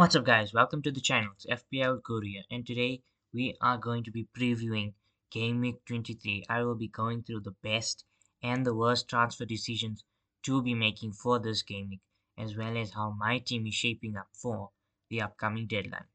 What's up guys, welcome to the channel, it's FPL Guru and today we are going to be previewing Game Week 23. I will be going through the best and the worst transfer decisions to be making for this game week as well as how my team is shaping up for the upcoming deadline.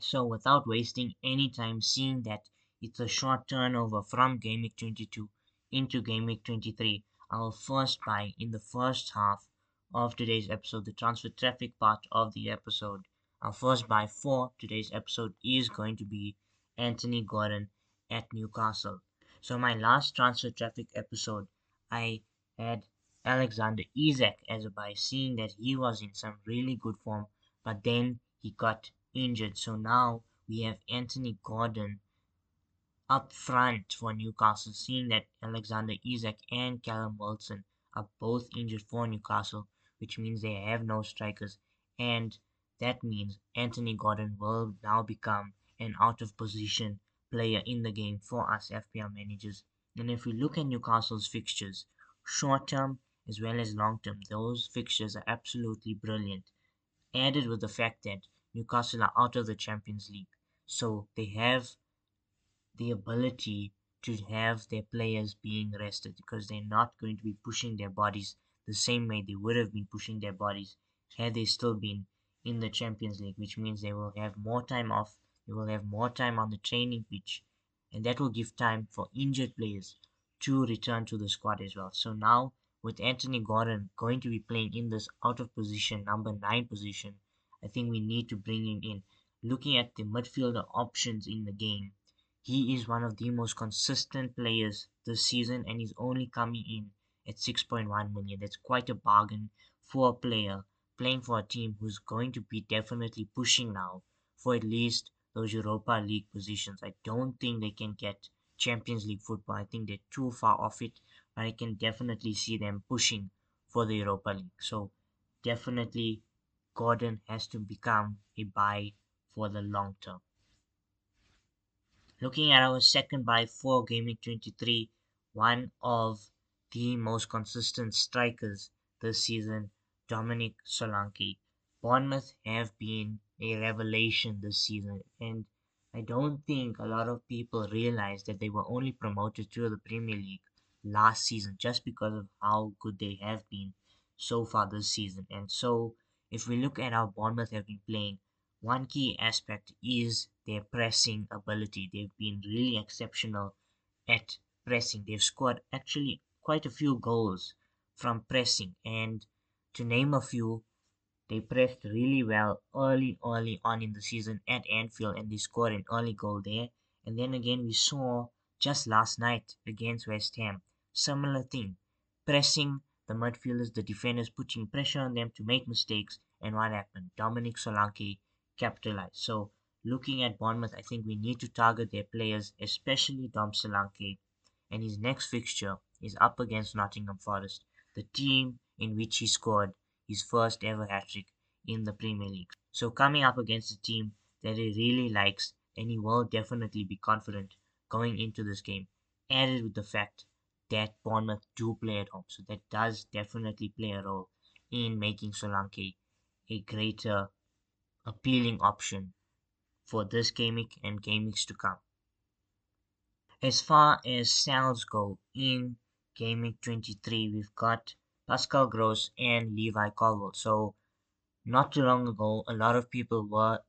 So without wasting any time, seeing that it's a short turnover from Game Week 22 into Game Week 23, I'll first buy in the first half of today's episode, the transfer traffic part of the episode. Our first buy for today's episode is going to be Anthony Gordon at Newcastle. So my last transfer traffic episode, I had Alexander Isak as a buy, seeing that he was in some really good form, but then he got injured. So now we have Anthony Gordon up front for Newcastle, seeing that Alexander Isak and Callum Wilson are both injured for Newcastle, which means they have no strikers. And that means Anthony Gordon will now become an out of position player in the game for us FPL managers. And if we look at Newcastle's fixtures, short term as well as long term, those fixtures are absolutely brilliant. Added with the fact that Newcastle are out of the Champions League. So they have the ability to have their players being rested because they're not going to be pushing their bodies the same way they would have been pushing their bodies had they still been in the Champions League, which means they will have more time off, they will have more time on the training pitch, and that will give time for injured players to return to the squad as well. So now with Anthony Gordon going to be playing in this out of position number 9 position I think we need to bring him in. Looking at the midfielder options in the game, he is one of the most consistent players this season and he's only coming in at 6.1 million. That's quite a bargain for a player playing for a team who's going to be definitely pushing now for at least those Europa League positions. I don't think they can get Champions League football. I think they're too far off it, but I can definitely see them pushing for the Europa League. So definitely Gordon has to become a buy for the long term. Looking at our second buy for Gameweek 23, one of the most consistent strikers this season, Dominic Solanke. Bournemouth have been a revelation this season, and I don't think a lot of people realize that they were only promoted to the Premier League last season just because of how good they have been so far this season. And so if we look at how Bournemouth have been playing, one key aspect is their pressing ability. They've been really exceptional at pressing. They've scored actually quite a few goals from pressing. And to name a few, they pressed really well early, early on in the season at Anfield and they scored an early goal there. And then again, we saw just last night against West Ham, similar thing. Pressing the midfielders, the defenders putting pressure on them to make mistakes. And what happened? Dominic Solanke capitalized. So looking at Bournemouth, I think we need to target their players, especially Dom Solanke. And his next fixture is up against Nottingham Forest, the team in which he scored his first ever hat trick in the Premier League. So coming up against a team that he really likes, and he will definitely be confident going into this game. Added with the fact that Bournemouth do play at home. So that does definitely play a role in making Solanke a greater appealing option for this game and game to come. As far as sales go in week 23, we've got Pascal Gross and Levi Colwill. So not too long ago, a lot of people were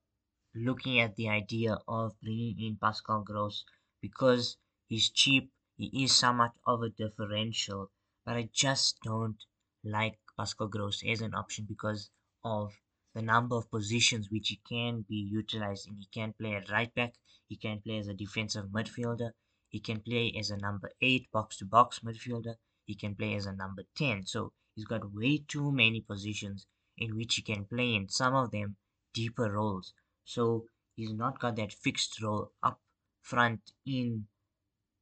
looking at the idea of bringing in Pascal Gross because he's cheap he is somewhat of a differential, but I just don't like Pascal Gross as an option because of the number of positions which he can be utilized in. He can play at right back, he can play as a defensive midfielder, he can play as a number 8 box to box midfielder, he can play as a number 10. So he's got way too many positions in which he can play in, some of them deeper roles. So he's not got that fixed role up front in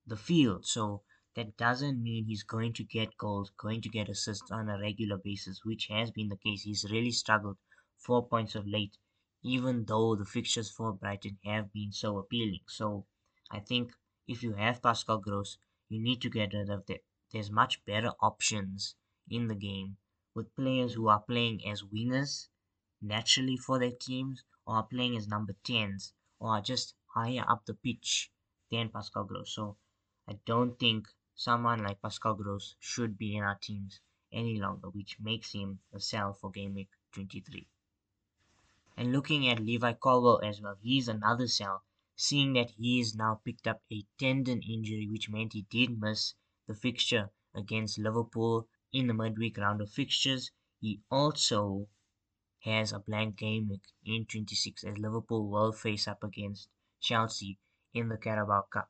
the field. So that doesn't mean he's going to get goals, going to get assists on a regular basis, which has been the case. He's really struggled for points of late, even though the fixtures for Brighton have been so appealing. So I think if you have Pascal Gross, you need to get rid of that. There's much better options in the game with players who are playing as wingers naturally for their teams or are playing as number 10s or are just higher up the pitch than Pascal Gross. So I don't think someone like Pascal Gross should be in our teams any longer, which makes him a sell for Game Week 23. And looking at Levi Colwill as well, he's another sell, seeing that he has now picked up a tendon injury, which meant he did miss the fixture against Liverpool in the midweek round of fixtures. He also has a blank game week in 26 as Liverpool will face up against Chelsea in the Carabao Cup.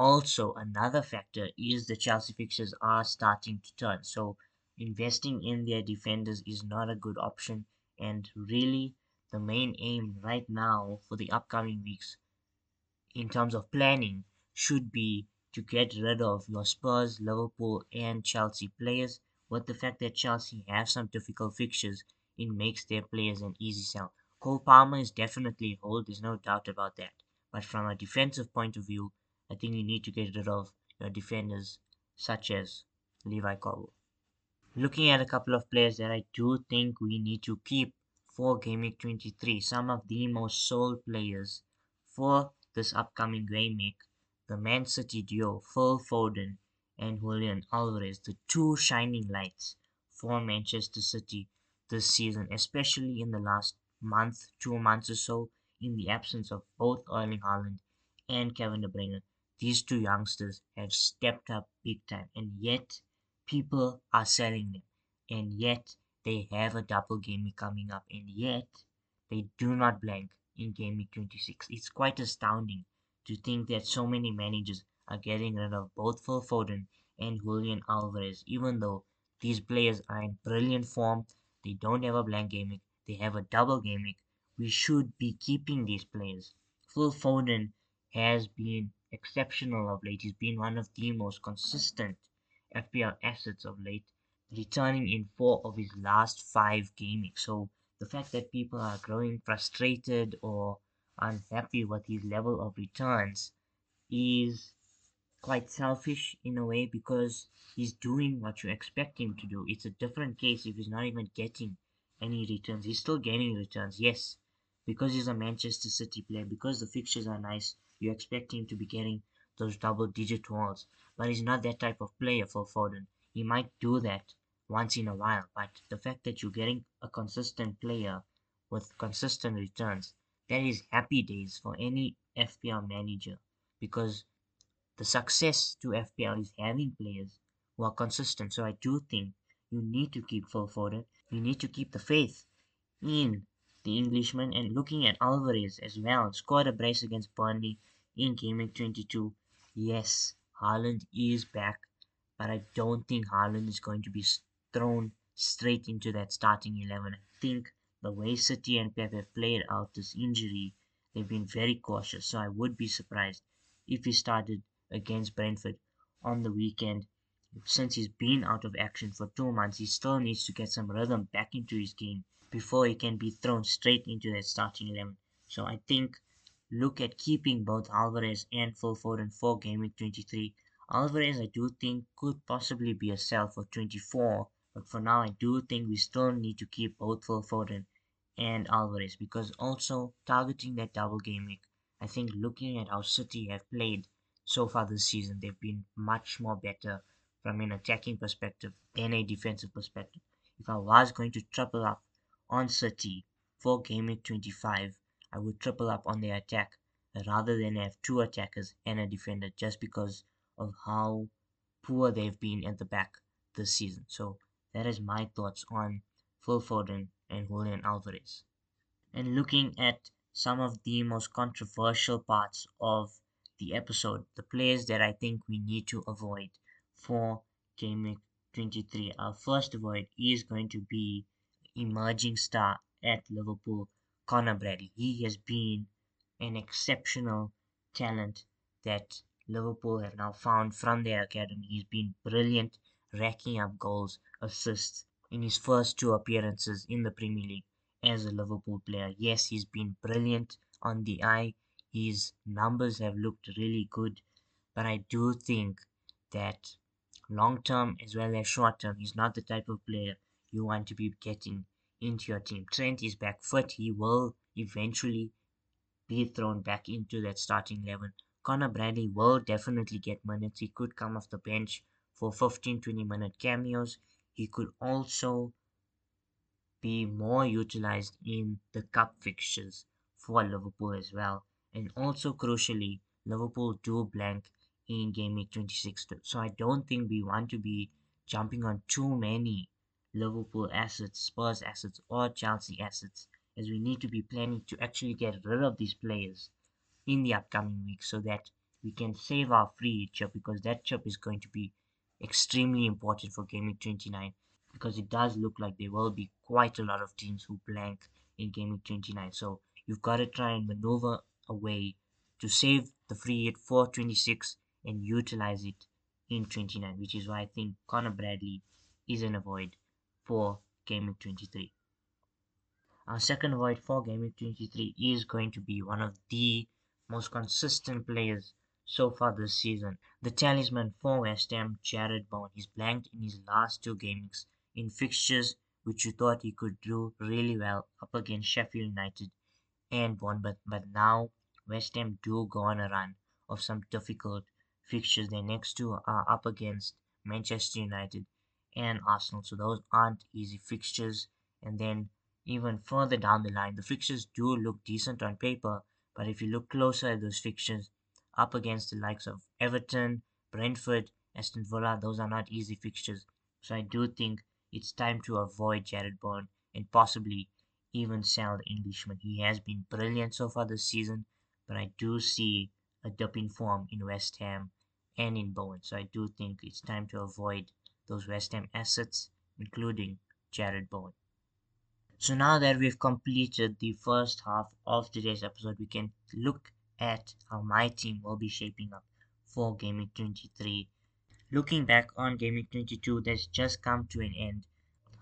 Also, another factor is the Chelsea fixtures are starting to turn. So, investing in their defenders is not a good option. And really, the main aim right now for the upcoming weeks, in terms of planning, should be to get rid of your Spurs, Liverpool, and Chelsea players. With the fact that Chelsea have some difficult fixtures, it makes their players an easy sell. Cole Palmer is definitely a hold, there's no doubt about that. But from a defensive point of view, I think you need to get rid of your defenders such as Levi Colwill. Looking at a couple of players that I do think we need to keep for Game Week 23, some of the most sold players for this upcoming Game Week, the Man City duo Phil Foden and Julian Alvarez, the two shining lights for Manchester City this season, especially in the last month, two months or so, in the absence of both Erling Haaland and Kevin De Bruyne. These two youngsters have stepped up big time, and yet people are selling them, and yet they have a double game coming up, and yet they do not blank in week 26. It's quite astounding to think that so many managers are getting rid of both Phil Foden and Julian Alvarez, even though these players are in brilliant form they don't have a blank gameweek. They have a double gameweek. We should be keeping these players. Phil Foden has been exceptional of late. He's been one of the most consistent FPL assets of late, returning in four of his last five gameweek. So the fact that people are growing frustrated or unhappy with his level of returns is quite selfish in a way because he's doing what you expect him to do. It's a different case if he's not even getting any returns. He's still getting returns, yes, because he's a Manchester City player, because the fixtures are nice, you expect him to be getting those double digit walls. But he's not that type of player for Foden. He might do that once in a while, but the fact that you're getting a consistent player with consistent returns, that is happy days for any FPL manager because the success to FPL is having players who are consistent. So I do think you need to keep Phil Foden. You need to keep the faith in the Englishman and looking at Alvarez as well. Scored a brace against Burnley in Game Week 22. Yes, Haaland is back, but I don't think Haaland is going to be thrown straight into that starting 11. I think the way City and Pep have played out this injury, they've been very cautious. So I would be surprised if he started against Brentford on the weekend. Since he's been out of action for two months, he still needs to get some rhythm back into his game before he can be thrown straight into that starting 11. So I think look at keeping both Alvarez and Phil Foden for game week 23. Alvarez, I do think, could possibly be a sell for 24, but for now, I do think we still need to keep both Foden and Alvarez because also targeting that double game week. I think looking at how City have played so far this season, they've been much more better from an attacking perspective than a defensive perspective. If I was going to triple up on City for week 25, I would triple up on their attack rather than have two attackers and a defender just because of how poor they've been at the back this season. So that is my thoughts on Phil Foden and Julian Alvarez. And looking at some of the most controversial parts of the episode, the players that I think we need to avoid for Game Week 23. Our first avoid is going to be emerging star at Liverpool, Conor Bradley. He has been an exceptional talent that Liverpool have now found from their academy. He's been brilliant, racking up goals, assists in his first two appearances in the Premier League. as a Liverpool player. Yes, he's been brilliant on the eye. His numbers have looked really good, but I do think that long term as well as short term, he's not the type of player you want to be getting into your team. Trent is back fit. He will eventually be thrown back into that starting 11. Conor Bradley will definitely get minutes. He could come off the bench for 15 20 minute cameos. He could also be more utilized in the cup fixtures for Liverpool as well. And also, crucially, Liverpool do blank in game week 26. So I don't think we want to be jumping on too many Liverpool assets, Spurs assets, or Chelsea assets, as we need to be planning to actually get rid of these players in the upcoming week so that we can save our free chip because that chip is going to be extremely important for week 29 because it does look like there will be quite a lot of teams who blank in week 29 so you've got to try and maneuver a way to save the free hit for 26 and utilize it in 29 which is why i think conor bradley is an avoid for game week 23 our second avoid for game week 23 is going to be one of the most consistent players so far this season. The talisman for West Ham, Jarrod Bowen, he's blanked in his last two games in fixtures which you thought he could do really well up against Sheffield United and Bournemouth. But now West Ham do go on a run of some difficult fixtures. Their next two are up against Manchester United and Arsenal. So those aren't easy fixtures. And then even further down the line, the fixtures do look decent on paper. But if you look closer at those fixtures, up against the likes of Everton, Brentford, Aston Villa, those are not easy fixtures. So I do think it's time to avoid Jarrod Bowen and possibly even sell the Englishman. He has been brilliant so far this season, but I do see a dip in form in West Ham and in Bowen. So I do think it's time to avoid those West Ham assets, including Jarrod Bowen. So now that we've completed the first half of today's episode, we can look at how my team will be shaping up for Gameweek 23. Looking back on Gameweek 22 that's just come to an end.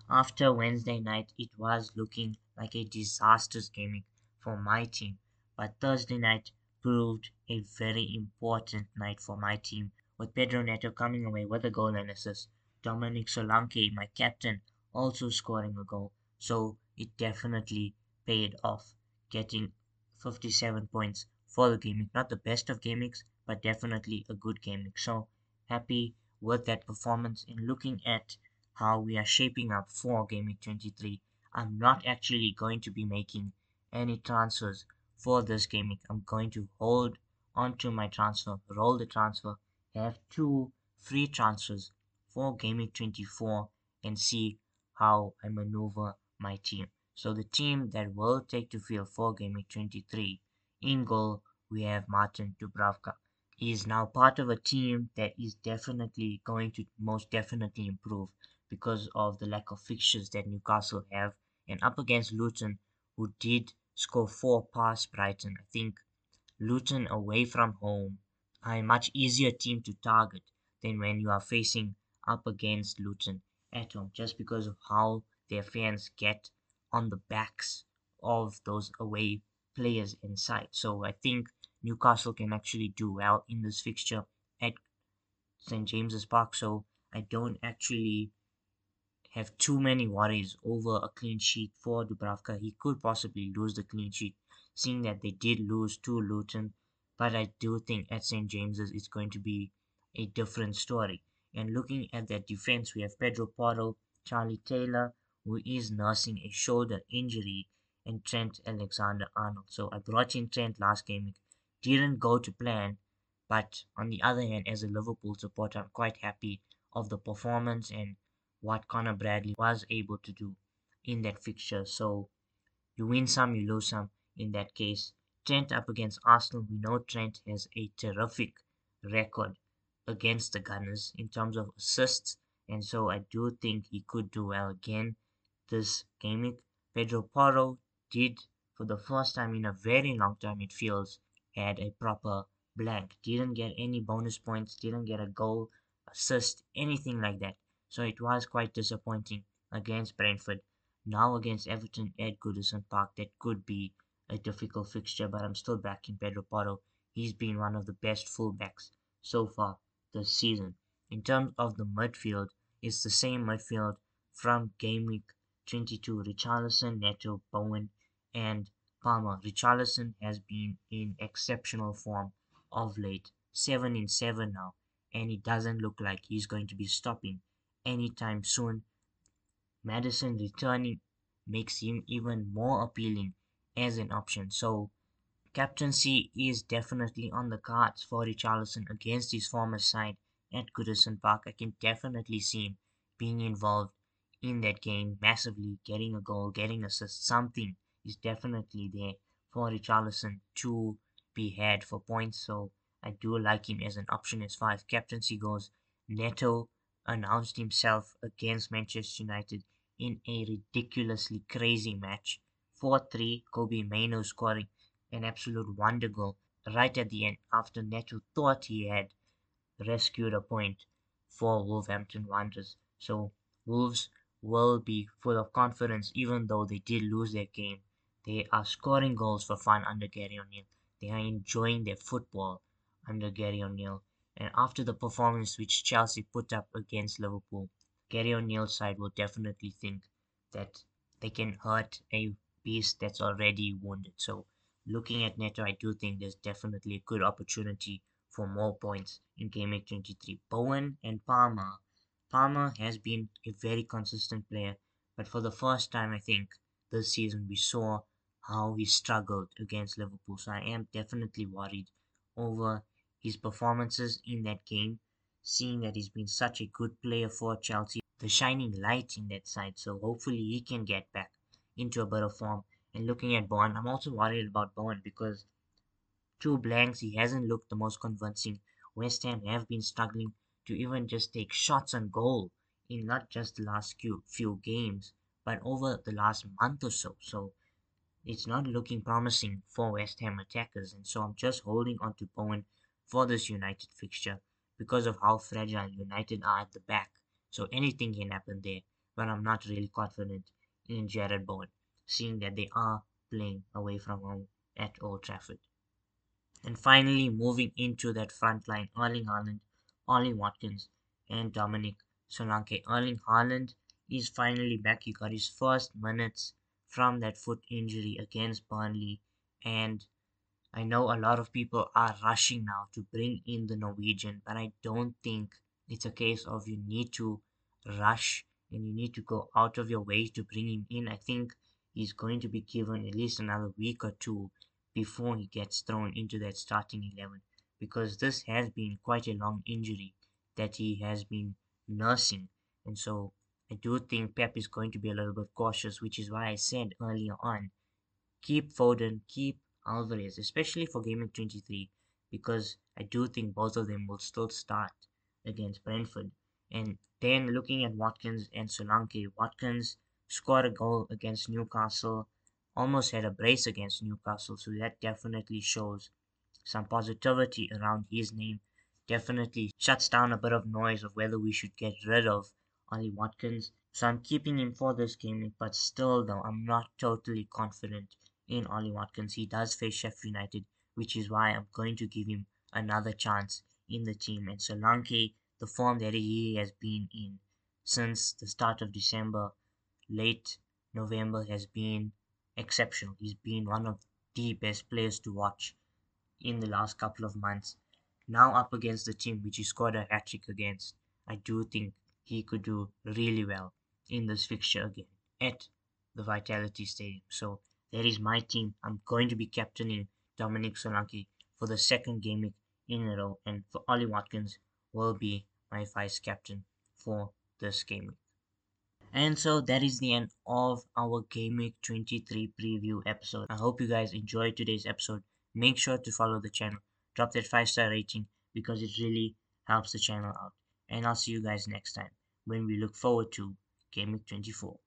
After Wednesday night, it was looking like a disastrous gameweek for my team, but Thursday night proved a very important night for my team, with Pedro Neto coming away with a goal and assist. Dominic Solanke, my captain, also scoring a goal, so it definitely paid off, getting 57 points for the gameweek. Not the best of gameweeks, but definitely a good gameweek. So happy with that performance in looking at how we are shaping up for gameweek 23. I'm not actually going to be making any transfers for this gameweek. I'm going to hold onto my transfer, roll the transfer, have two free transfers for gameweek 24 and see how I maneuver my team. So the team that will take to field for gameweek 23 in goal, we have Martin Dubravka. He is now part of a team that is definitely going to most definitely improve because of the lack of fixtures that Newcastle have. And up against Luton, who did score four past Brighton, I think Luton away from home are a much easier team to target than when you are facing up against Luton at home, just because of how their fans get on the backs of those away players inside. So I think Newcastle can actually do well in this fixture at St James's Park. So I don't actually have too many worries over a clean sheet for Dubravka. He could possibly lose the clean sheet, seeing that they did lose to Luton. But I do think at St James's it's going to be a different story. And looking at that defense, we have Pedro Porro, Charlie Taylor, who is nursing a shoulder injury, and Trent Alexander Arnold. So I brought in Trent last game. Didn't go to plan, but on the other hand, as a Liverpool supporter, I'm quite happy of the performance and what Conor Bradley was able to do in that fixture. So you win some, you lose some in that case. Trent up against Arsenal. We know Trent has a terrific record against the Gunners in terms of assists, and so I do think he could do well again this gameweek. Pedro Porro did, for the first time in a very long time, it feels, had a proper blank. Didn't get any bonus points, didn't get a goal, assist, anything like that. So it was quite disappointing against Brentford. Now against Everton at Goodison Park, that could be a difficult fixture, but I'm still backing Pedro Porro. He's been one of the best fullbacks so far this season. In terms of the midfield, it's the same midfield from game week 22. Richarlison, Neto, Bowen, and Palmer. Richarlison has been in exceptional form of late, 7 in 7 now, and it doesn't look like he's going to be stopping anytime soon. Maddison returning makes him even more appealing as an option. So captaincy is definitely on the cards for Richarlison against his former side at Goodison Park. I can definitely see him being involved in that game massively, getting a goal, getting assist, something is definitely there for Richarlison to be had for points. So I do like him as an option as far as captaincy goes. Neto announced himself against Manchester United in a ridiculously crazy match. 4-3, Kobbie Mainoo scoring an absolute wonder goal right at the end after Neto thought he had rescued a point for Wolverhampton Wanderers. So Wolves will be full of confidence even though they did lose their game. They are scoring goals for fun under Gary O'Neill. They are enjoying their football under Gary O'Neill. And after the performance which Chelsea put up against Liverpool, Gary O'Neill's side will definitely think that they can hurt a beast that's already wounded. So looking at Neto, I do think there's definitely a good opportunity for more points in Game Week 23. Bowen and Palmer Palmer has been a very consistent player, but for the first time, I think, this season we saw how he struggled against Liverpool. So I am definitely worried over his performances in that game, seeing that he's been such a good player for Chelsea, the shining light in that side. So hopefully he can get back into a better form. And looking at Bowen, I'm also worried about Bowen because two blanks, he hasn't looked the most convincing. West Ham have been struggling to even just take shots on goal in not just the last few, few games, but over the last month or so. So it's not looking promising for West Ham attackers. And so I'm just holding on to Bowen for this United fixture because of how fragile United are at the back. So anything can happen there. But I'm not really confident in Jarrod Bowen, seeing that they are playing away from home at Old Trafford. And finally, moving into that front line, Erling Haaland Ollie Watkins and Dominic Solanke. Erling Haaland is finally back. He got his first minutes from that foot injury against Burnley. And I know a lot of people are rushing now to bring in the Norwegian, but I don't think it's a case of you need to rush and you need to go out of your way to bring him in. I think he's going to be given at least another week or two before he gets thrown into that starting 11 because this has been quite a long injury that he has been nursing. And so I do think Pep is going to be a little bit cautious, which is why I said earlier on keep Foden, keep Alvarez, especially for Game Week 23, because I do think both of them will still start against Brentford. And then looking at Watkins and Solanke, Watkins scored a goal against Newcastle, almost had a brace against Newcastle, so that definitely shows some positivity around his name definitely shuts down a bit of noise of whether we should get rid of Ollie Watkins. So I'm keeping him for this game, but still though, I'm not totally confident in Ollie Watkins. He does face Sheffield United, which is why I'm going to give him another chance in the team. And Solanke, the form that he has been in since the start of December, late November, has been exceptional. He's been one of the best players to watch in the last couple of months. Now up against the team which he scored a hat trick against, I do think he could do really well in this fixture again at the Vitality Stadium. So that is my team. I'm going to be captaining Dominic Solanke for the second game in a row, and for Ollie Watkins will be my vice captain for this game. And so that is the end of our Gameweek 23 preview episode. I hope you guys enjoyed today's episode. Make sure to follow the channel. Drop that 5 star rating because it really helps the channel out. And I'll see you guys next time when we look forward to Gameweek 24.